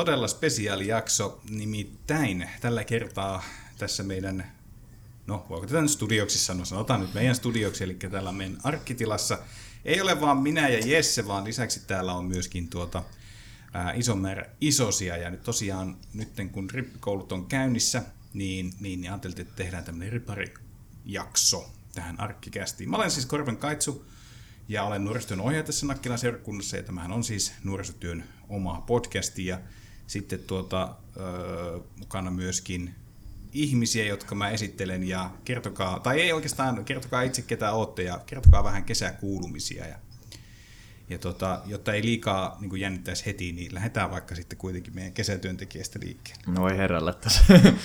todella spesiaalijakso, nimittäin tällä kertaa tässä meidän, no voiko tätä nyt studioksi sanoa, sanotaan nyt meidän studioksi, eli täällä meidän arkkitilassa. Ei ole vaan minä ja Jesse, vaan lisäksi täällä on myöskin tuota, ää, iso määrä isosia, ja nyt tosiaan nyt kun rippikoulut on käynnissä, niin, niin, niin ajateltiin, että tehdään tämmöinen riparijakso tähän arkkikästiin. Mä olen siis Korven Kaitsu, ja olen nuorisotyön ohjaaja tässä Nakkilan seurakunnassa, ja tämähän on siis nuorisotyön oma podcasti, ja sitten tuota, ö, mukana myöskin ihmisiä, jotka mä esittelen, ja kertokaa, tai ei oikeastaan, kertokaa itse ketä ootte, ja kertokaa vähän kesäkuulumisia, ja ja tota, jotta ei liikaa niin jännittäisi heti, niin lähdetään vaikka sitten kuitenkin meidän kesätyöntekijästä liikkeelle. No voi herralle tässä.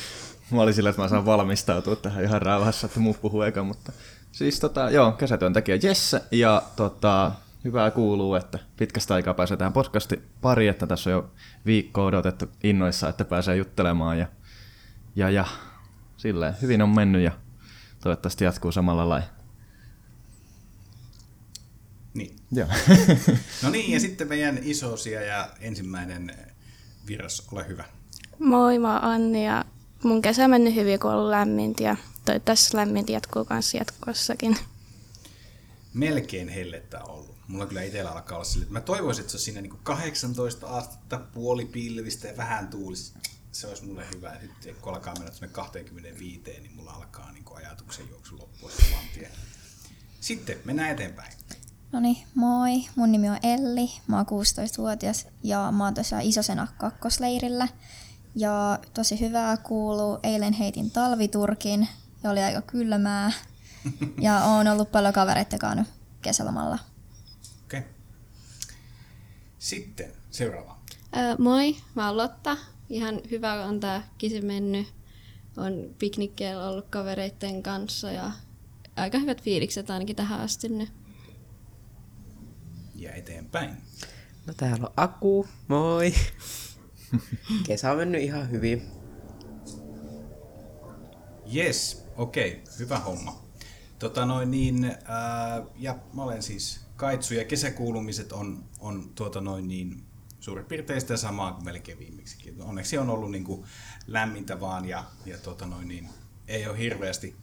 mä olin sillä, että mä saan valmistautua tähän ihan rauhassa, että muu puhuu eka, mutta Siis tota, joo, kesätyöntekijä Jesse ja tota, hyvää kuuluu, että pitkästä aikaa pääsee tähän podcasti pari, että tässä on jo viikko odotettu innoissa, että pääsee juttelemaan ja, ja, ja silleen hyvin on mennyt ja toivottavasti jatkuu samalla lailla. Niin. Joo. no niin, ja sitten meidän isosia ja ensimmäinen viras, ole hyvä. Moi, mä oon Anni ja mun kesä on mennyt hyvin, kun on ollut lämmintä ja toivottavasti lämmin jatkuu kanssa jatkossakin. Melkein hellettä ollut. Mulla kyllä itsellä alkaa olla sille, että mä toivoisin, että se olisi siinä niin 18 astetta, puoli pilvistä ja vähän tuulista. Se olisi mulle hyvä. Nyt kun alkaa mennä tuonne 25, niin mulla alkaa niin ajatuksen juoksu loppua saman tien. Sitten mennään eteenpäin. No niin, moi. Mun nimi on Elli. Mä oon 16-vuotias ja mä oon tosiaan isosena kakkosleirillä. Ja tosi hyvää kuuluu. Eilen heitin talviturkin ja oli aika kylmää. ja on ollut paljon kavereita kanssa kesälomalla. Sitten seuraava. Öö, moi, mä oon Lotta. Ihan hyvä on tää kisi mennyt. On piknikkeellä ollut kavereiden kanssa ja aika hyvät fiilikset ainakin tähän asti nyt. Ja eteenpäin. No täällä on Aku, moi. Kesä on mennyt ihan hyvin. Yes, Okei, okay, hyvä homma. Tota noin niin, ää, ja mä olen siis Kaitsu ja kesäkuulumiset on, on tuota noin niin suurin piirtein sitä samaa kuin melkein viimeksikin. Onneksi on ollut niin kuin lämmintä vaan ja, ja tuota noin niin, ei ole hirveästi,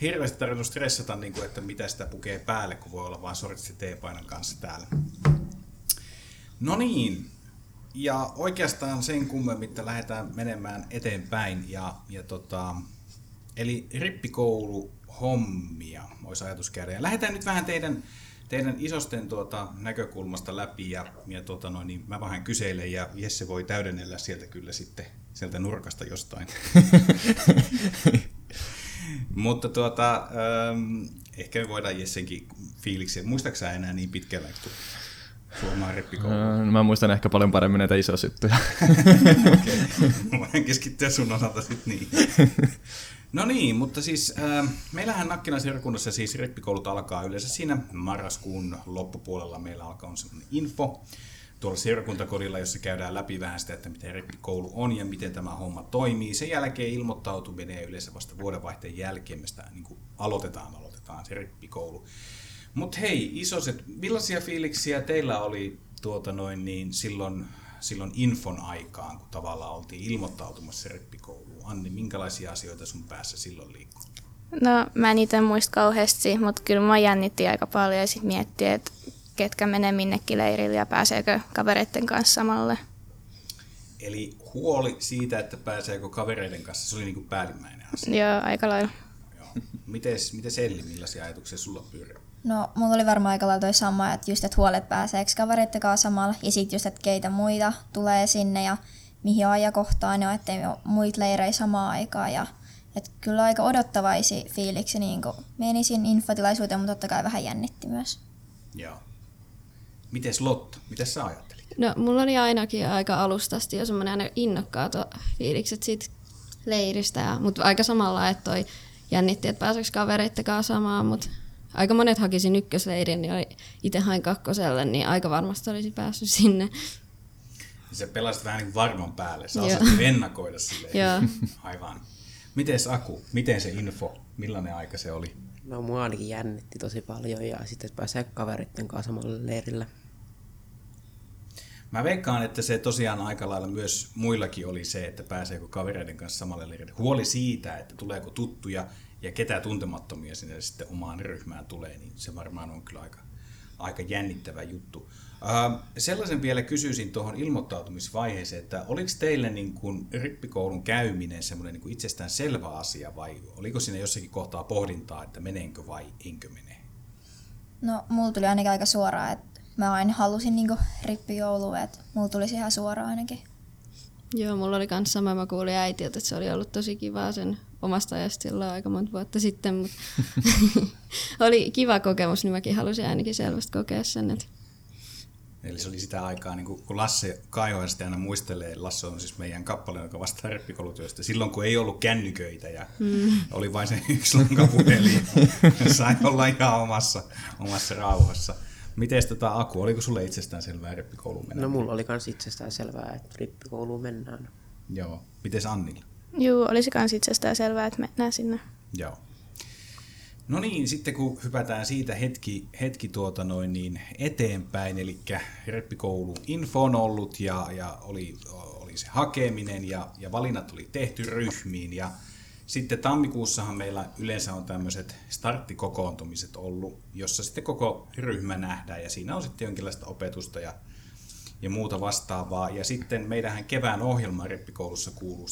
hirveästi tarvinnut stressata, niin kuin, että mitä sitä pukee päälle, kun voi olla vain sortsi teepainan kanssa täällä. No niin, ja oikeastaan sen kummemmin, lähdetään menemään eteenpäin ja, ja tota, Eli rippikoulu hommia olisi ajatus käydä. Ja lähdetään nyt vähän teidän, teidän isosten tuota, näkökulmasta läpi ja, ja tuota, noin, niin mä vähän kyseilen ja Jesse voi täydennellä sieltä kyllä sitten sieltä nurkasta jostain. Mutta tuota, ähm, ehkä me voidaan Jessenkin fiiliksiä. Muistaaksä enää niin pitkällä, kun Suomaan rippikoulu? No, mä muistan ehkä paljon paremmin näitä isosyttyjä. Okei, okay. voin keskittyä sun osalta sitten niin. No niin, mutta siis äh, meillähän Nakkilan seurakunnassa siis rippikoulut alkaa yleensä siinä marraskuun loppupuolella. Meillä alkaa on sellainen info tuolla seurakuntakodilla, jossa käydään läpi vähän sitä, että miten rippikoulu on ja miten tämä homma toimii. Sen jälkeen ilmoittautuminen yleensä vasta vuodenvaihteen jälkeen me sitä niin aloitetaan, aloitetaan se rippikoulu. Mutta hei, isoset, millaisia fiiliksiä teillä oli tuota noin niin silloin silloin infon aikaan, kun tavallaan oltiin ilmoittautumassa rippikouluun. Anni, minkälaisia asioita sun päässä silloin liikkuu? No mä en itse muista kauheasti, mutta kyllä mä jännitti aika paljon ja sitten miettii, että ketkä menee minnekin leirille ja pääseekö kavereiden kanssa samalle. Eli huoli siitä, että pääseekö kavereiden kanssa, se oli niin kuin päällimmäinen asia. Joo, aika lailla. Joo. Mites, mites Elli, millaisia ajatuksia sulla pyörii? No, mulla oli varmaan aika lailla toi sama, että just, että huolet pääseekö kavereiden kanssa samalla, ja sitten just, että keitä muita tulee sinne, ja mihin ajankohtaan ne on, ettei ole muita leirejä samaan aikaan, ja että kyllä aika odottavaisi fiiliksi, niin kuin menisin infotilaisuuteen, mutta totta kai vähän jännitti myös. Joo. Mites Lotta, mitä sä ajattelit? No, mulla oli ainakin aika alustasti jo semmoinen aina innokkaat fiilikset siitä leiristä, ja, mutta aika samalla, että toi jännitti, että pääseekö kavereiden kanssa samaan, mutta aika monet hakisin ykkösleirin, niin itse hain kakkoselle, niin aika varmasti olisi päässyt sinne. Se pelasit vähän niin varman päälle, sä osaat niinku ennakoida sille. Aivan. Miten Aku, miten se info, millainen aika se oli? No mua ainakin jännitti tosi paljon ja sitten pääsee kaveritten kanssa samalle leirille. Mä veikkaan, että se tosiaan aika lailla myös muillakin oli se, että pääseekö kavereiden kanssa samalle leirille. Huoli siitä, että tuleeko tuttuja ja ketä tuntemattomia sinne sitten omaan ryhmään tulee, niin se varmaan on kyllä aika, aika jännittävä juttu. Uh, sellaisen vielä kysyisin tuohon ilmoittautumisvaiheeseen, että oliko teille niin kuin rippikoulun käyminen semmoinen niin kuin itsestään selvä asia vai oliko siinä jossakin kohtaa pohdintaa, että menenkö vai enkö mene? No, mulla tuli ainakin aika suoraan, että mä aina halusin niinku rippikoulua, että mulla tuli ihan suoraan ainakin. Joo, mulla oli myös sama, mä kuulin äitiltä, että se oli ollut tosi kivaa sen omasta ajasta silloin aika monta vuotta sitten, mutta oli kiva kokemus, niin mäkin halusin ainakin selvästi kokea sen, että Eli se oli sitä aikaa, niin kun Lasse Kaihoista aina muistelee, Lasse on siis meidän kappale, joka vastaa reppikoulutyöstä, silloin kun ei ollut kännyköitä ja mm. oli vain se yksi lankapuhelin, sai olla ihan omassa, omassa rauhassa. Miten tota Aku, oliko sulle itsestään selvää rippikouluun mennä? No mulla oli kans itsestään selvää, että rippikouluun mennään. Joo. Miten Annilla? Juu, olisi kans itsestään selvää, että mennään sinne. Joo. No niin, sitten kun hypätään siitä hetki, hetki tuota noin niin eteenpäin, eli reppikoulu info on ollut ja, ja oli, oli se hakeminen ja, ja valinnat oli tehty ryhmiin ja sitten tammikuussahan meillä yleensä on tämmöiset starttikokoontumiset ollut, jossa sitten koko ryhmä nähdään ja siinä on sitten jonkinlaista opetusta ja, ja muuta vastaavaa. Ja sitten meidän kevään ohjelma reppikoulussa kuuluu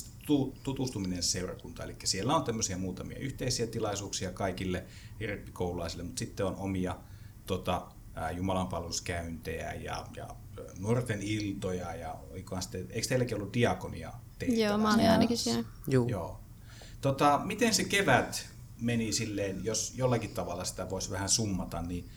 tutustuminen seurakunta, eli siellä on tämmöisiä muutamia yhteisiä tilaisuuksia kaikille reppikoululaisille, mutta sitten on omia tota, jumalanpalveluskäyntejä ja, ja nuorten iltoja ja sitten, eikö teilläkin ollut diakonia tehtävä? Joo, mä olin ainakin siellä. Joo. Joo. Tota, miten se kevät meni silleen, jos jollakin tavalla sitä voisi vähän summata, niin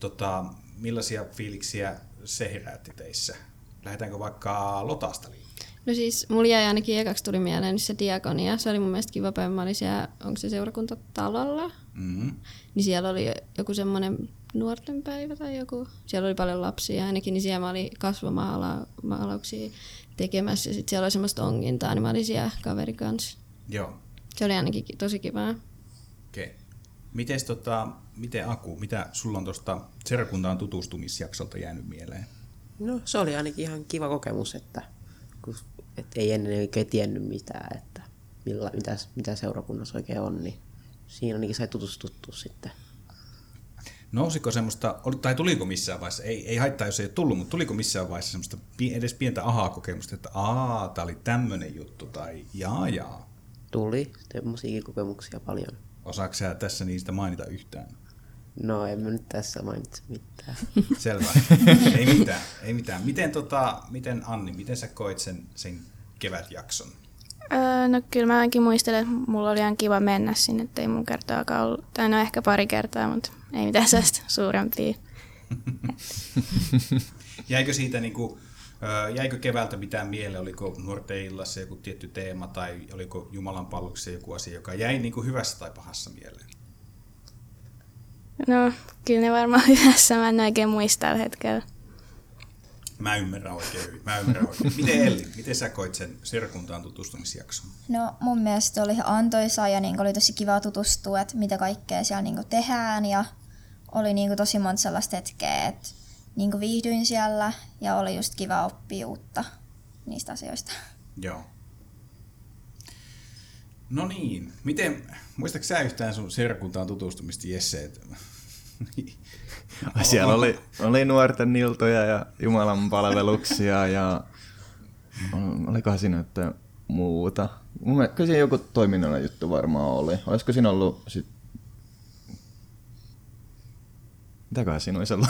tota, millaisia fiiliksiä se herätti teissä? Lähdetäänkö vaikka Lotasta liikkeelle? No siis mulla jäi ainakin ekaksi tuli mieleen se diakonia. Se oli mun mielestä kiva päivä. Mä olin siellä, onko se seurakuntatalolla? Mm-hmm. Niin siellä oli joku semmoinen nuorten päivä tai joku. Siellä oli paljon lapsia ainakin, niin siellä mä olin kasvamaalauksia tekemässä. Ja sitten siellä oli semmoista ongintaa, niin mä olin siellä kaverin kanssa. Joo. Se oli ainakin tosi kivaa. Okei. Okay. Mites tota, miten Aku, mitä sulla on tuosta seurakuntaan tutustumisjaksolta jäänyt mieleen? No se oli ainakin ihan kiva kokemus, että, kun, että ei ennen oikein tiennyt mitään, että millä, mitä, mitä seurakunnassa oikein on, niin siinä ainakin sai tutustuttua sitten. Nousiko semmoista, tai tuliko missään vaiheessa, ei, ei haittaa jos ei ole tullut, mutta tuliko missään vaiheessa semmoista edes pientä ahaa-kokemusta, että aa, tää oli tämmöinen juttu, tai jaa jaa? Tuli, semmoisia kokemuksia paljon. Osaatko sä tässä niistä mainita yhtään? No en mä nyt tässä mainitse mitään. Selvä. ei mitään, ei mitään. Miten, tota, miten Anni, miten sä koit sen, sen kevätjakson? Öö, no kyllä mä ainakin muistelen, että mulla oli ihan kiva mennä sinne, ettei mun kertaakaan ollut, tai no ehkä pari kertaa, mutta ei mitään sellaista suurempia. Jäikö siitä niin kuin, Jäikö keväältä mitään mieleen, oliko nuorten illassa joku tietty teema tai oliko Jumalan palveluksessa joku asia, joka jäi niin kuin hyvässä tai pahassa mieleen? No, kyllä ne varmaan hyvässä, mä en oikein muista tällä hetkellä. Mä ymmärrän oikein hyvin. Mä ymmärrän oikein. Miten Elli, miten sä koit sen seurakuntaan tutustumisjakson? No mun mielestä oli antoisa ja niin oli tosi kiva tutustua, että mitä kaikkea siellä niin tehdään ja oli niin tosi monta sellaista hetkeä, että niin viihdyin siellä ja oli just kiva oppia uutta niistä asioista. Joo. No niin, miten, muistatko sä yhtään sun seurakuntaan tutustumista Jesse? Siellä oli, oli nuorten iltoja ja Jumalan palveluksia ja olikohan siinä että muuta. Mun kyllä siinä joku toiminnallinen juttu varmaan oli. Olisiko siinä ollut sit Mitäköhän siinä olisi ollut?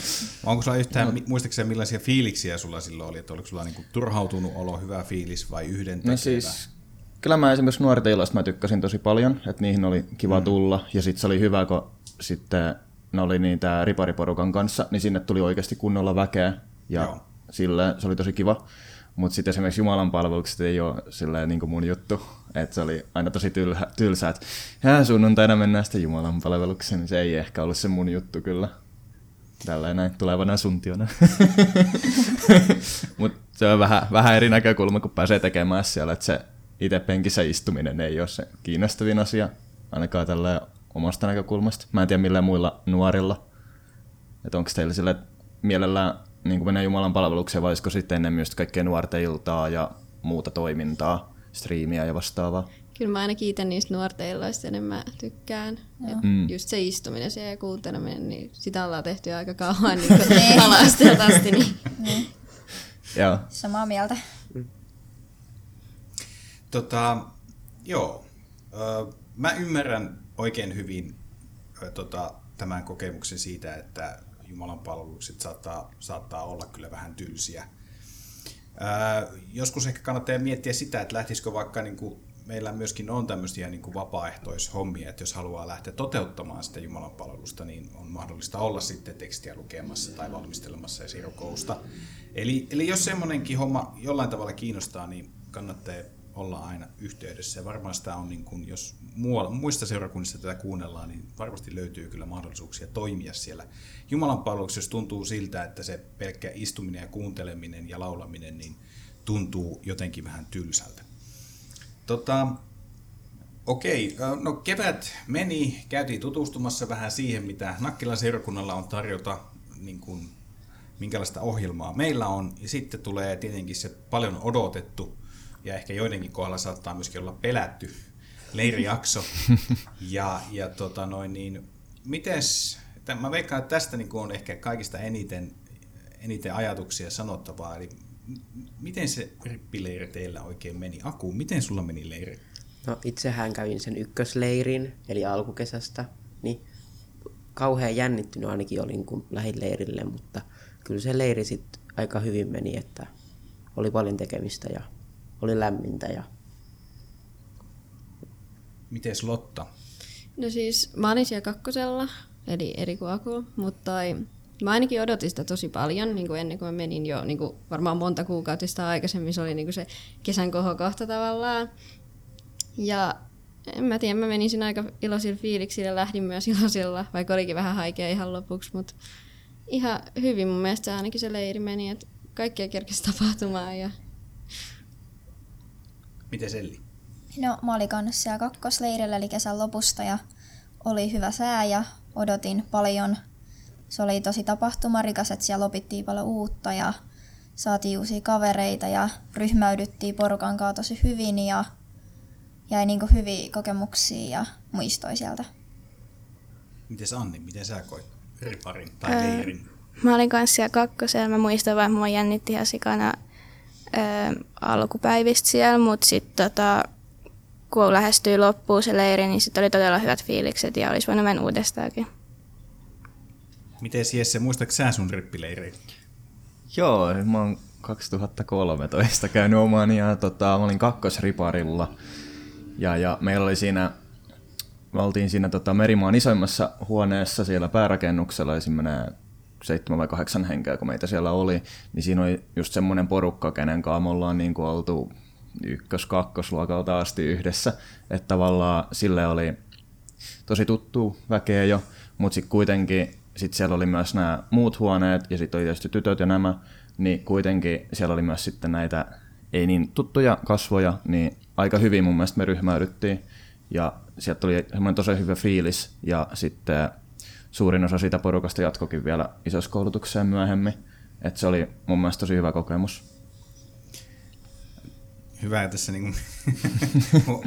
Onko sulla yhtään, no. muistaakseni millaisia fiiliksiä sulla silloin oli? Että oliko sulla niinku turhautunut olo, hyvä fiilis vai yhden No siis, kyllä mä esimerkiksi nuorten ilasta mä tykkäsin tosi paljon, että niihin oli kiva mm. tulla. Ja sitten se oli hyvä, kun sitten ne oli niitä ripariporukan kanssa, niin sinne tuli oikeasti kunnolla väkeä. Ja Joo. sille se oli tosi kiva. Mutta sitten esimerkiksi Jumalan palvelukset ei ole silleen niin kuin mun juttu. Että se oli aina tosi tylhä, tylsä, että sunnuntaina mennään sitten Jumalan palvelukseen, niin se ei ehkä ollut se mun juttu kyllä. Tällä näin tulevana suntiona. Mutta se on vähän, vähän eri näkökulma, kun pääsee tekemään siellä, että se itse penkissä istuminen ei ole se kiinnostavin asia, ainakaan tällä omasta näkökulmasta. Mä en tiedä millään muilla nuorilla. Että onko teillä sille mielellään niin kuin mennä Jumalan palvelukseen, vai olisiko sitten ennen myös kaikkea nuorten iltaa ja muuta toimintaa, striimiä ja vastaavaa? Kyllä mä ainakin itse niistä nuorten illoista enemmän tykkään. Et Mm. Just se istuminen siellä ja kuunteleminen, niin sitä ollaan tehty aika kauan niin ala-asteelta asti. Niin. Joo. Samaa mieltä. Tota, joo. Mä ymmärrän oikein hyvin tota, tämän kokemuksen siitä, että Jumalan palvelukset saattaa, saattaa olla kyllä vähän tylsiä. Ö, joskus ehkä kannattaa miettiä sitä, että lähtisikö vaikka niin kuin, meillä myöskin on tämmöisiä niin kuin vapaaehtoishommia, että jos haluaa lähteä toteuttamaan sitä Jumalan palvelusta, niin on mahdollista olla sitten tekstiä lukemassa tai valmistelemassa esirukousta. Eli, eli jos semmoinenkin homma jollain tavalla kiinnostaa, niin kannattaa olla aina yhteydessä. Ja varmaan sitä on, niin kuin, jos muualla, muista seurakunnista tätä kuunnellaan, niin varmasti löytyy kyllä mahdollisuuksia toimia siellä Jumalan palveluksessa, jos tuntuu siltä, että se pelkkä istuminen ja kuunteleminen ja laulaminen niin tuntuu jotenkin vähän tylsältä. Tota, okei, no kevät meni, käytiin tutustumassa vähän siihen, mitä Nakkilan seurakunnalla on tarjota, niin kuin, minkälaista ohjelmaa meillä on. Ja sitten tulee tietenkin se paljon odotettu ja ehkä joidenkin kohdalla saattaa myöskin olla pelätty leirijakso. Ja, ja tota noin, niin, mites, mä veikkaan, että tästä niin on ehkä kaikista eniten, eniten ajatuksia sanottavaa. Eli miten se rippileiri teillä oikein meni? Aku, miten sulla meni leiri? No itsehän kävin sen ykkösleirin, eli alkukesästä, niin kauhean jännittynyt ainakin olin, kun lähdin leirille, mutta kyllä se leiri sitten aika hyvin meni, että oli paljon tekemistä ja oli lämmintä ja Mites Lotta? No siis mä olin siellä kakkosella, eli eri kuin Aku, mutta mä ainakin odotin sitä tosi paljon niin kuin ennen kuin mä menin jo niin kuin varmaan monta kuukautista aikaisemmin. Se oli niin kuin se kesän kohokohta tavallaan. Ja en mä tiedä, mä menin siinä aika iloisilla fiiliksillä ja lähdin myös iloisilla, vaikka olikin vähän haikea ihan lopuksi, mutta ihan hyvin mun mielestä ainakin se leiri meni, että kaikkea kerkesi tapahtumaan ja Miten Elli? No, mä olin kanssa siellä kakkosleirillä, eli kesän lopusta, ja oli hyvä sää ja odotin paljon. Se oli tosi tapahtumarikas, että siellä opittiin paljon uutta ja saatiin uusia kavereita ja ryhmäydyttiin porukan kanssa tosi hyvin ja jäi niinku hyviä kokemuksia ja muistoja sieltä. Mites Anni, miten sä koit riparin tai leirin? Mä olin kanssa siellä kakkosella. Mä muistan vaan, että mua jännitti ihan sikana ö, alkupäivistä siellä, mutta sitten tota, kun lähestyi loppuun se leiri, niin sitten oli todella hyvät fiilikset ja olisi voinut mennä uudestaankin. Miten Jesse, muistatko sä sun rippileiri? Joo, mä oon 2013 käynyt oman ja tota, mä olin kakkosriparilla. Ja, ja meillä oli siinä, me oltiin siinä tota, Merimaan isoimmassa huoneessa siellä päärakennuksella, esimerkiksi seitsemän vai kahdeksan henkeä, kun meitä siellä oli, niin siinä oli just semmoinen porukka, kenen kanssa me ollaan niin kuin oltu ykkös-kakkosluokalta asti yhdessä, että tavallaan sille oli tosi tuttu väkeä jo, mutta sitten kuitenkin sit siellä oli myös nämä muut huoneet ja sitten oli tietysti tytöt ja nämä, niin kuitenkin siellä oli myös sitten näitä ei niin tuttuja kasvoja, niin aika hyvin mun mielestä me ryhmäydyttiin ja sieltä tuli semmoinen tosi hyvä fiilis ja sitten suurin osa siitä porukasta jatkokin vielä isossa koulutukseen myöhemmin, että se oli mun mielestä tosi hyvä kokemus. Hyvä tässä niin kuin,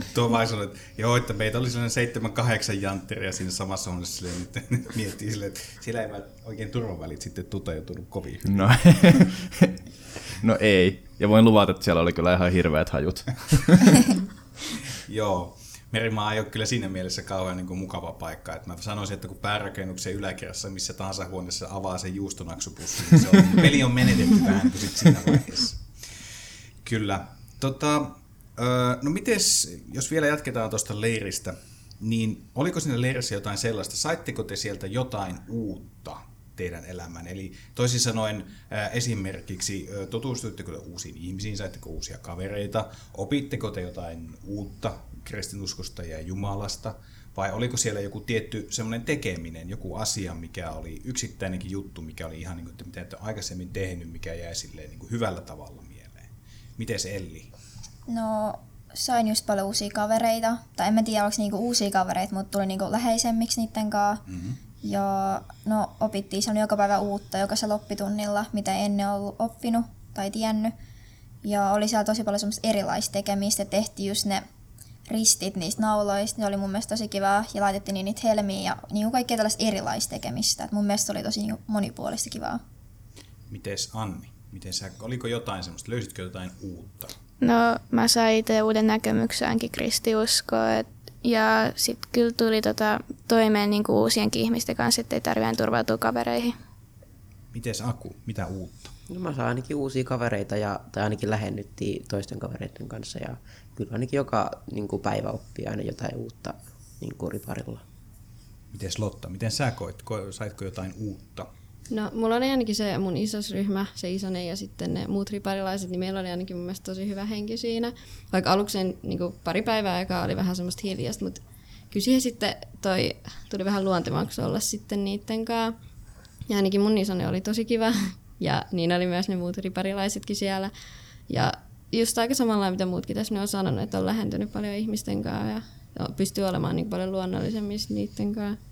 tuo vai sanoi, että joo, että meitä oli sellainen seitsemän, kahdeksan jantteria siinä samassa huoneessa, silleen, nyt miettii silleen, että siellä ei oikein turvavälit sitten toteutunut kovin hyvin. No, no ei. Ja voin luvata, että siellä oli kyllä ihan hirveät hajut. Joo. Merimaa ei ole kyllä siinä mielessä kauhean niin kuin mukava paikka. Että mä sanoisin, että kun päärakennuksen yläkerrassa missä tahansa huoneessa avaa sen juustonaksupussi, niin se on, peli on menetetty vähän niin kuin sit siinä vaiheessa. Kyllä. Tota, no mites, jos vielä jatketaan tuosta leiristä, niin oliko siinä leirissä jotain sellaista, saitteko te sieltä jotain uutta teidän elämään? Eli toisin sanoen esimerkiksi tutustuitteko te uusiin ihmisiin, saitteko uusia kavereita, opitteko te jotain uutta kristinuskosta ja Jumalasta, vai oliko siellä joku tietty semmoinen tekeminen, joku asia, mikä oli yksittäinenkin juttu, mikä oli ihan niin kuin, että mitä et ole aikaisemmin tehnyt, mikä jäi silleen niin kuin hyvällä tavalla mieleen? Miten se Elli? No, sain just paljon uusia kavereita. Tai en mä tiedä, onko niinku uusia kavereita, mutta tuli niinku läheisemmiksi niiden kanssa. Mm-hmm. Ja no opittiin se on joka päivä uutta jokaisella oppitunnilla, mitä ennen ollut oppinut tai tiennyt. Ja oli siellä tosi paljon semmoista erilaista tekemistä. Tehtiin just ne ristit niistä nauloista. Ne oli mun mielestä tosi kivaa. Ja laitettiin niin niitä helmiä ja niin kaikkea tällaista erilaista tekemistä. Et mun mielestä se oli tosi niin monipuolista kivaa. Mites Anni? Miten sä, oliko jotain semmoista, löysitkö jotain uutta? No mä sain itse uuden näkemyksäänkin kristiuskoa, et, ja sitten kyllä tuli tota, toimeen niinku uusienkin ihmisten kanssa, ettei tarvitse turvautua kavereihin. Mites Aku, mitä uutta? No mä saan ainakin uusia kavereita ja, tai ainakin lähennyttiin toisten kavereiden kanssa ja kyllä ainakin joka niin kuin päivä oppii aina jotain uutta niin kuin riparilla. Mites Lotta, miten sä koit? Ko- Saitko jotain uutta? No, mulla oli ainakin se mun isosryhmä, se isonen ja sitten ne muut riparilaiset, niin meillä oli ainakin mun mielestä tosi hyvä henki siinä. Vaikka aluksi niin pari päivää aikaa oli vähän semmoista hiljasta, mutta kyllä siihen sitten toi, tuli vähän luontevaksi olla sitten niitten kanssa. Ja ainakin mun isonen oli tosi kiva. Ja niin oli myös ne muut riparilaisetkin siellä. Ja just aika samalla mitä muutkin tässä ne on sanonut, että on lähentynyt paljon ihmisten kanssa ja pystyy olemaan niin paljon luonnollisemmissa niiden kanssa.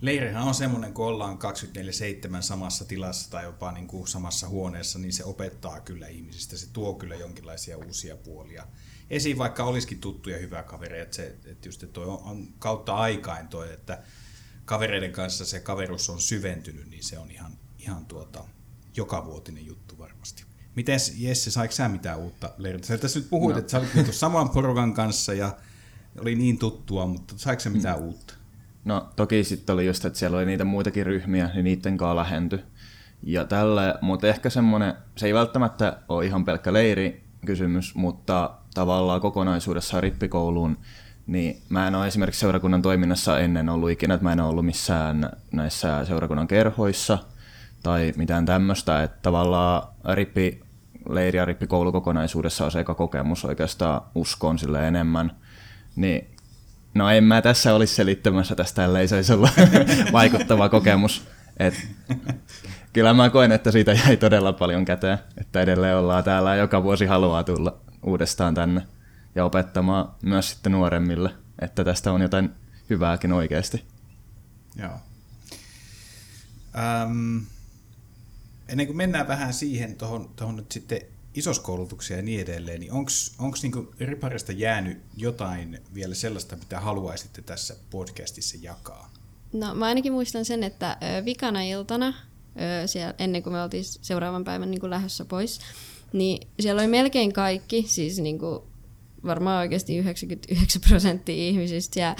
Leirihän on semmoinen, kun ollaan 24-7 samassa tilassa tai jopa niin kuin samassa huoneessa, niin se opettaa kyllä ihmisistä. Se tuo kyllä jonkinlaisia uusia puolia esiin, vaikka olisikin tuttuja hyvää kavereita. Että, se, että just, että toi on, on kautta aikain toi, että kavereiden kanssa se kaverus on syventynyt, niin se on ihan, ihan tuota, jokavuotinen juttu varmasti. Miten Jesse, saiko sä mitään uutta leiriltä? Sä tässä nyt puhuit, no. että sä olit saman porukan kanssa ja oli niin tuttua, mutta saiko se mitään mm. uutta? No toki sitten oli just, että siellä oli niitä muitakin ryhmiä, niin niiden kanssa lähenty. Ja tälle, mutta ehkä semmoinen, se ei välttämättä ole ihan pelkkä leiri kysymys, mutta tavallaan kokonaisuudessaan rippikouluun, niin mä en ole esimerkiksi seurakunnan toiminnassa ennen ollut ikinä, että mä en ole ollut missään näissä seurakunnan kerhoissa tai mitään tämmöistä, että tavallaan rippi leiri ja rippikoulu kokonaisuudessa on se eka kokemus oikeastaan uskoon sille enemmän, niin No en mä tässä olisi selittämässä tästä, ellei se olisi ollut vaikuttava kokemus. Et, kyllä mä koen, että siitä jäi todella paljon käteen, että edelleen ollaan täällä joka vuosi haluaa tulla uudestaan tänne ja opettamaan myös sitten nuoremmille, että tästä on jotain hyvääkin oikeasti. Joo. Ähm, ennen kuin mennään vähän siihen tuohon nyt sitten isoskoulutuksia ja niin edelleen, niin onko niinku Riparista jäänyt jotain vielä sellaista, mitä haluaisitte tässä podcastissa jakaa? No mä ainakin muistan sen, että vikana iltana, siellä, ennen kuin me oltiin seuraavan päivän niin kuin lähdössä pois, niin siellä oli melkein kaikki, siis niin kuin varmaan oikeasti 99 prosenttia ihmisistä siellä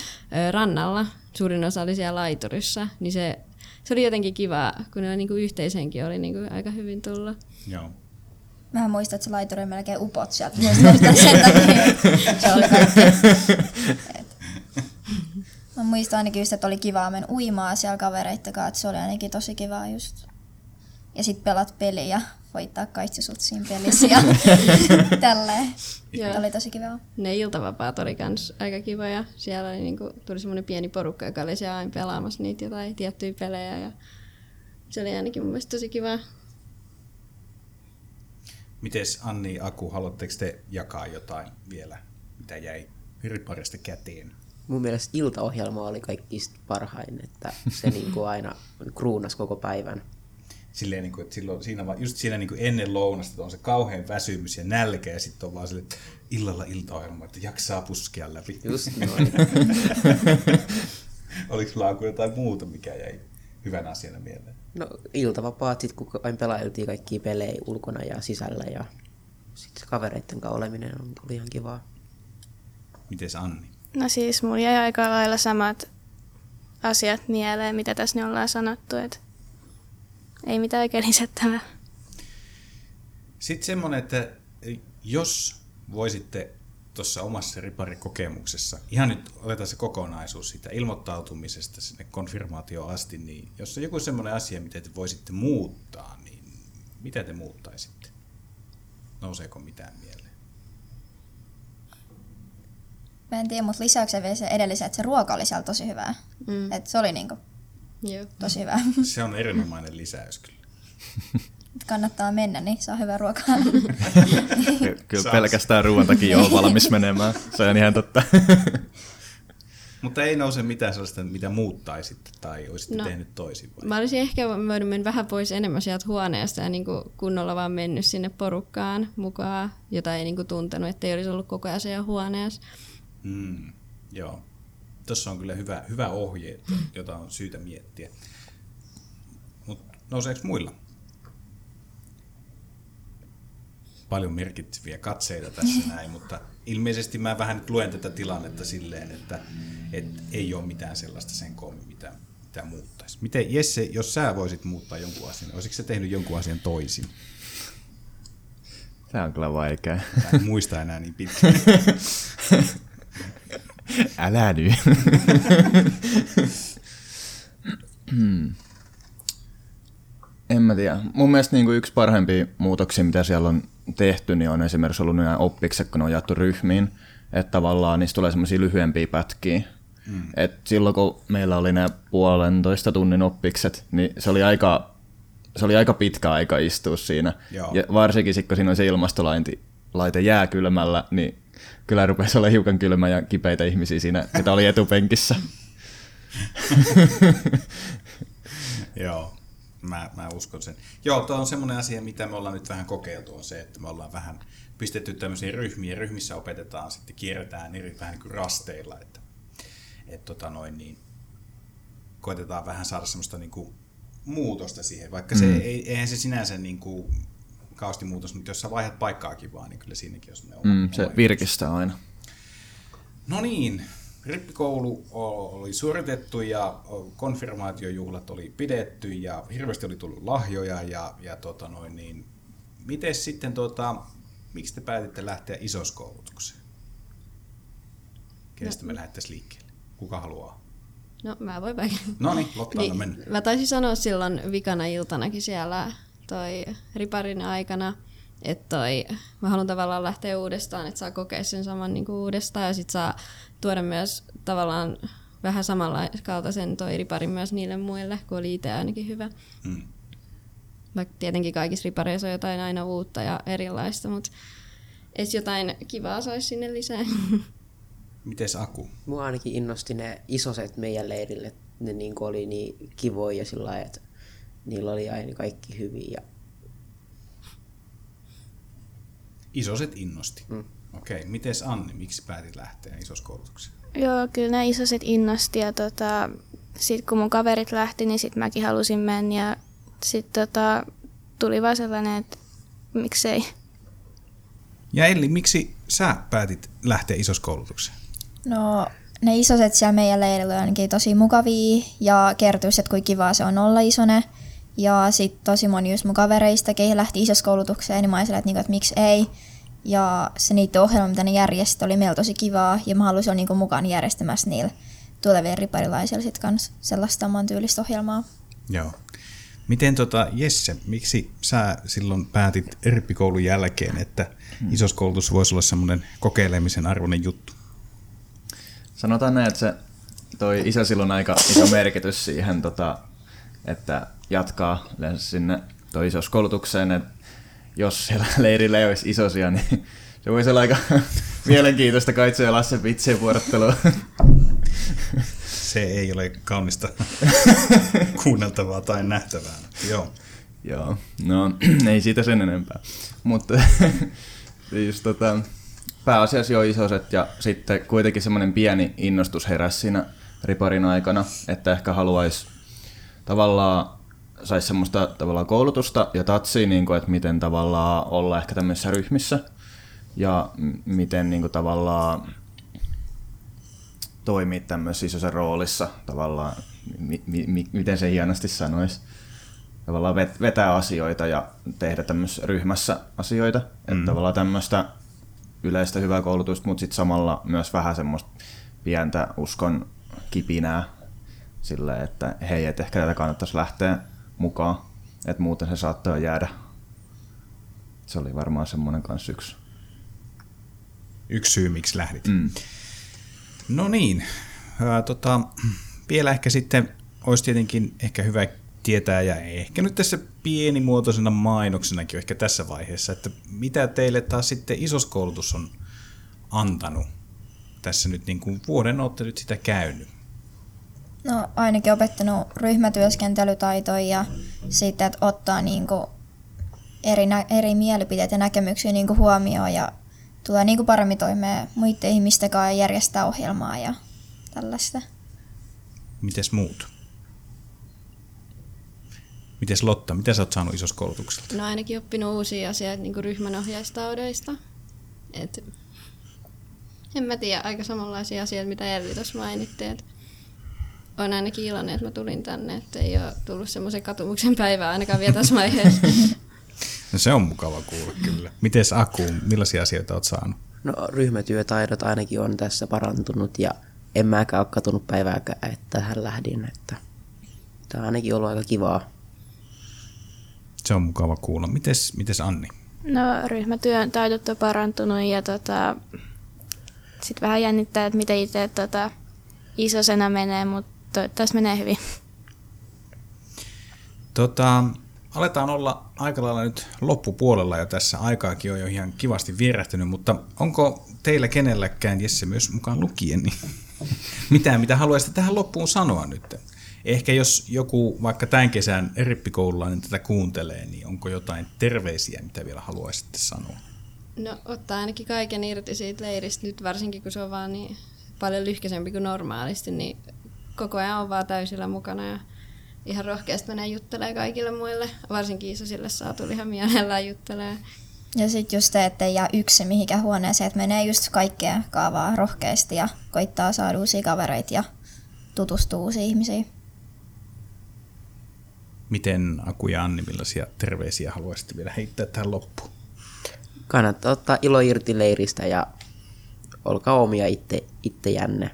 rannalla, suurin osa oli siellä laiturissa, niin se, se oli jotenkin kiva, kun ne niin kuin yhteisenkin oli niin kuin aika hyvin tullut. Joo. Mä muistan, että se laituri melkein upot sieltä. Muistan sen takia. Se oli kaikki. Mä muistan ainakin just, että oli kivaa mennä uimaan siellä kavereitten kanssa, että se oli ainakin tosi kivaa just. Ja sit pelat peliä ja voittaa kaikki sut siinä pelissä ja tälleen. Joo. oli tosi kivaa. Ne iltavapaat oli kans aika kiva ja siellä oli niinku, tuli semmoinen pieni porukka, joka oli siellä aina pelaamassa niitä jotain tiettyjä pelejä ja se oli ainakin mun mielestä tosi kivaa. Mites Anni Aku, haluatteko te jakaa jotain vielä, mitä jäi Riparista käteen? Mun mielestä iltaohjelma oli kaikista parhain, että se niin kuin aina kruunas koko päivän. Silleen, niin kuin, että silloin, siinä, just siinä niin kuin ennen lounasta on se kauhean väsymys ja nälkä ja sitten on vaan sille, että illalla iltaohjelma, että jaksaa puskea läpi. Just noin. Oliko sulla jotain muuta, mikä jäi hyvän asiana mieleen? No iltavapaat, sit kun aina pelailtiin kaikkia pelejä ulkona ja sisällä ja sitten kavereiden kanssa oleminen on, oli ihan kivaa. Miten Anni? No siis mulla jäi aika lailla samat asiat mieleen, mitä tässä nyt ollaan sanottu, että ei mitään oikein lisättävää. Sitten semmoinen, että jos voisitte tuossa omassa riparikokemuksessa, ihan nyt otetaan se kokonaisuus siitä ilmoittautumisesta sinne konfirmaatioon asti, niin jos on joku semmoinen asia, mitä te voisitte muuttaa, niin mitä te muuttaisitte? Nouseeko mitään mieleen? Mä en tiedä, mutta lisäksi vielä se edellisen, että se ruoka oli siellä tosi hyvää. Mm. Että se oli niinku Joo. tosi hyvä. Se on erinomainen lisäys kyllä. kannattaa mennä, niin saa hyvää ruokaa. Kyllä pelkästään ruoan takia on valmis menemään. Se on ihan totta. Mutta ei nouse mitään sellaista, mitä muuttaisitte tai olisitte no, No. tehnyt toisin vai? Mä olisin ehkä voinut mennä vähän pois enemmän sieltä huoneesta ja niin kuin kunnolla vaan mennyt sinne porukkaan mukaan, jota ei niin kuin tuntenut, ettei olisi ollut koko ajan siellä huoneessa. Mm, joo. Tuossa on kyllä hyvä, hyvä ohje, jota on syytä miettiä. Mutta nouseeko muilla? Paljon merkitseviä katseita tässä näin, mutta ilmeisesti mä vähän nyt luen tätä tilannetta silleen, että et ei ole mitään sellaista sen koommin, mitä, mitä muuttaisi. Miten Jesse, jos sä voisit muuttaa jonkun asian, olisitko sä tehnyt jonkun asian toisin? Tämä on kyllä vaikea. Mä en muista enää niin pitkään. Älä nyt. Hmm. en mä tiedä. Mun mielestä niin kuin yksi parhaimpia muutoksia, mitä siellä on tehty, niin on esimerkiksi ollut nämä oppikset, kun ne on jaettu ryhmiin. Että tavallaan niistä tulee semmoisia lyhyempiä pätkiä. Mm. Et silloin kun meillä oli nämä puolentoista tunnin oppikset, niin se oli aika, se oli aika pitkä aika istua siinä. Joo. Ja varsinkin sitten, kun siinä on se ilmastolaite laite jääkylmällä, niin kyllä rupesi olla hiukan kylmä ja kipeitä ihmisiä siinä, mitä oli etupenkissä. Joo, mä, mä uskon sen. Joo, tuo on semmoinen asia, mitä me ollaan nyt vähän kokeiltu, on se, että me ollaan vähän pistetty tämmöisiin ryhmiin, ja ryhmissä opetetaan sitten, kierretään eri vähän niin kuin rasteilla, että et tota noin, niin koitetaan vähän saada semmoista niin kuin muutosta siihen, vaikka se ei, eihän se sinänsä niin kuin kausti muutos, mutta jos sä vaihdat paikkaakin vaan, niin kyllä siinäkin on semmoinen oma, Mm, se virkistää aina. No niin, rippikoulu oli suoritettu ja konfirmaatiojuhlat oli pidetty ja hirveästi oli tullut lahjoja ja, ja tota noin, niin, miten sitten, tota, miksi te päätitte lähteä isoskoulutukseen? Kenestä me lähdettäisiin liikkeelle? Kuka haluaa? No mä voin vaikka. No niin, Lotta, anna mennä. Mä taisin sanoa silloin vikana iltanakin siellä toi riparin aikana, että toi, mä haluan tavallaan lähteä uudestaan, että saa kokea sen saman niin kuin uudestaan ja sit saa tuoda myös tavallaan vähän samankaltaisen toi riparin myös niille muille, kun oli itse ainakin hyvä. Mm. Vaikka tietenkin kaikissa ripareissa on jotain aina uutta ja erilaista, mutta edes jotain kivaa saisi sinne lisää. Mites Aku? Mua ainakin innosti ne isoset meidän leirille. Ne niin oli niin kivoja ja sillä lailla, että niillä oli aina kaikki hyvin. Ja Isoset innosti. Mm. Okei, okay. mites Anni, miksi päätit lähteä isoskoulutukseen? Joo, kyllä nämä isoset innosti ja tota, sitten kun mun kaverit lähti, niin sitten mäkin halusin mennä ja sitten tota, tuli vaan sellainen, että miksei. Ja Elli, miksi sä päätit lähteä isoskoulutukseen? No, ne isoset siellä meidän leirillä on ainakin tosi mukavia ja kertoisi, että kuinka kivaa se on olla isone. Ja sitten tosi moni just mun kavereista, keihin lähti isoskoulutukseen, niin mä ajattelin, että, niinku, että miksi ei. Ja se niiden ohjelma, mitä ne järjesti, oli meillä tosi kivaa ja mä halusin olla niinku mukaan järjestämässä niillä tulevilla riparilaisilla sit kans sellaista saman tyylistä ohjelmaa. Joo. Miten tota, Jesse, miksi sä silloin päätit rippikoulun jälkeen, että isoskoulutus voisi olla semmoinen kokeilemisen arvoinen juttu? Sanotaan näin, että se toi isä silloin aika iso merkitys siihen, tota, että jatkaa sinne toi isoskoulutukseen, että jos siellä leirillä ei olisi isosia, niin se voisi olla aika mielenkiintoista kaitsoa ja Lasse pitseen vuorottelua. Se ei ole kaunista kuunneltavaa tai nähtävää. Joo. Joo, no ei siitä sen enempää. Mutta siis tota, pääasiassa jo isoset ja sitten kuitenkin semmoinen pieni innostus heräsi siinä riparin aikana, että ehkä haluaisi tavallaan saisi semmoista tavallaan koulutusta ja tatsia, niin kuin, että miten tavallaan olla ehkä tämmöisissä ryhmissä ja miten niin kuin, tavallaan toimia tämmöisessä isossa roolissa tavallaan, mi- mi- mi- miten se hienosti sanoisi tavallaan vet- vetää asioita ja tehdä tämmöisessä ryhmässä asioita. Mm. Että tavallaan tämmöistä yleistä hyvää koulutusta, mutta sitten samalla myös vähän semmoista pientä uskon kipinää silleen, että hei, että ehkä tätä kannattaisi lähteä mukaan, että muuten se saattaa jäädä. Se oli varmaan semmoinen kanssa yksi. Yksi syy, miksi lähdit. Mm. No niin, ää, tota, vielä ehkä sitten olisi tietenkin ehkä hyvä tietää, ja ehkä nyt tässä pienimuotoisena mainoksenakin ehkä tässä vaiheessa, että mitä teille taas sitten isoskoulutus on antanut tässä nyt niin kuin vuoden olette nyt sitä käynyt? No ainakin opettanut ryhmätyöskentelytaitoja ja sitten, että ottaa niinku eri, nä- eri mielipiteet ja näkemyksiä niinku huomioon ja tulee niinku paremmin toimeen muiden ihmisten kanssa ja järjestää ohjelmaa ja tällaista. Mites muut? Mites Lotta, mitä sä oot saanut isossa koulutuksella? No ainakin oppinut uusia asioita niin ryhmänohjaistaudeista. Et, en mä tiedä, aika samanlaisia asioita, mitä Elvi tuossa mainitti. Et olen ainakin iloinen, että mä tulin tänne, että ei ole tullut semmoisen katumuksen päivää ainakaan vielä tässä vaiheessa. No se on mukava kuulla kyllä. Mites Aku, millaisia asioita oot saanut? No ryhmätyötaidot ainakin on tässä parantunut ja en mäkään ole katunut päivääkään, että tähän lähdin. Että tämä on ainakin ollut aika kivaa. Se on mukava kuulla. Mites, mites Anni? No ryhmätyön taidot on parantunut ja tota, sitten vähän jännittää, että miten itse tota, isosena menee, mutta toivottavasti menee hyvin. Tota, aletaan olla aika lailla nyt loppupuolella ja tässä aikaakin on jo ihan kivasti vierähtynyt, mutta onko teillä kenelläkään, Jesse myös mukaan lukien, niin mitään, mitä haluaisitte tähän loppuun sanoa nyt? Ehkä jos joku vaikka tämän kesän rippikoululainen tätä kuuntelee, niin onko jotain terveisiä, mitä vielä haluaisitte sanoa? No ottaa ainakin kaiken irti siitä leiristä nyt, varsinkin kun se on vaan niin paljon lyhkäisempi kuin normaalisti, niin koko ajan on vaan täysillä mukana ja ihan rohkeasti menee juttelee kaikille muille. Varsinkin isosille saa tuli ihan mielellään juttelee. Ja sitten just se, että ei jää yksin mihinkään huoneeseen, että menee just kaikkea kaavaa rohkeasti ja koittaa saada uusia kavereita ja tutustua uusiin ihmisiin. Miten Aku ja Anni, millaisia terveisiä haluaisitte vielä heittää tähän loppuun? Kannattaa ottaa ilo irti leiristä ja olkaa omia itse, ittejänne.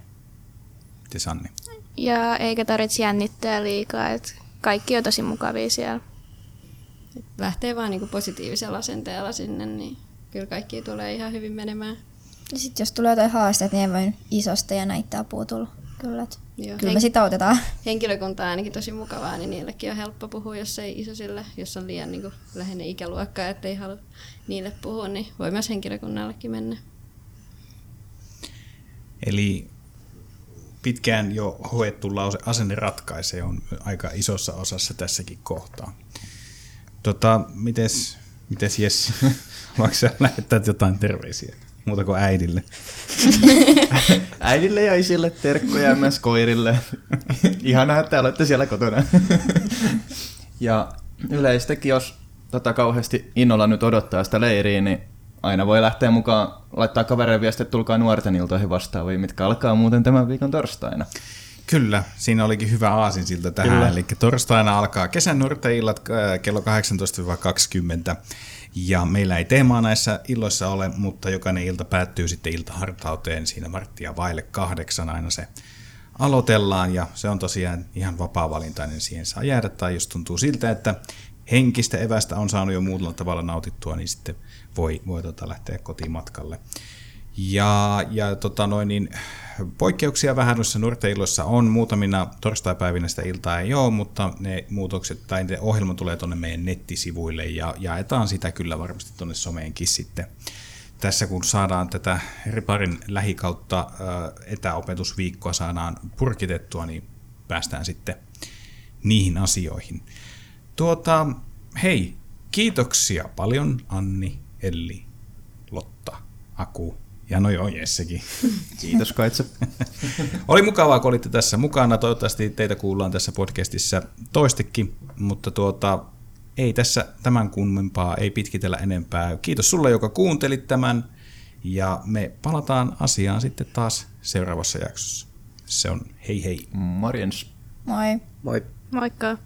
Miten Anni? Ja eikä tarvitse jännittää liikaa, että kaikki on tosi mukavia siellä. Et lähtee vaan niinku positiivisella asenteella sinne, niin kyllä kaikki tulee ihan hyvin menemään. Ja sitten jos tulee jotain haasteita, niin ei voi isosta ja näitä apua tulla. Kyllä, et Joo. kyllä me sitä autetaan. Henkilökunta on ainakin tosi mukavaa, niin niillekin on helppo puhua, jos ei isosille, jos on liian niin läheinen ikäluokka, ettei halua niille puhua, niin voi myös henkilökunnallekin mennä. Eli pitkään jo hoettu lause asenne ratkaisee on aika isossa osassa tässäkin kohtaa. Tota, mites, mites Jessi, haluatko sä lähettää jotain terveisiä? Muuta kuin äidille. Äidille ja isille terkkoja ja myös koirille. Ihanaa, että olette siellä kotona. ja yleistäkin, jos tota, kauheasti innolla nyt odottaa sitä leiriä, niin aina voi lähteä mukaan, laittaa kavereiden viesti, että tulkaa nuorten iltoihin vastaavia, mitkä alkaa muuten tämän viikon torstaina. Kyllä, siinä olikin hyvä aasinsilta tähän. Kyllä. Eli torstaina alkaa kesän nuorteillat äh, kello 18-20. Ja meillä ei teemaa näissä illoissa ole, mutta jokainen ilta päättyy sitten iltahartauteen siinä varttia vaille kahdeksan aina se aloitellaan ja se on tosiaan ihan vapaa-valintainen, siihen saa jäädä tai jos tuntuu siltä, että henkistä evästä on saanut jo muulla tavalla nautittua, niin sitten voi, voi tota lähteä kotiin matkalle. Ja, ja tota noin, niin, poikkeuksia vähän noissa nuorten on. Muutamina torstaipäivinä sitä iltaa ei ole, mutta ne muutokset tai ne ohjelma tulee tuonne meidän nettisivuille ja jaetaan sitä kyllä varmasti tuonne someenkin sitten. Tässä kun saadaan tätä Riparin lähikautta etäopetusviikkoa saadaan purkitettua, niin päästään sitten niihin asioihin. Tuota, hei, kiitoksia paljon Anni, Elli, Lotta, Aku ja no joo, Jessekin. Kiitos Kaitse. Oli mukavaa, kun olitte tässä mukana. Toivottavasti teitä kuullaan tässä podcastissa toistekin, mutta tuota, ei tässä tämän kummempaa, ei pitkitellä enempää. Kiitos sulle, joka kuuntelit tämän, ja me palataan asiaan sitten taas seuraavassa jaksossa. Se on hei hei. Morjens. Moi. Moi. Moikka!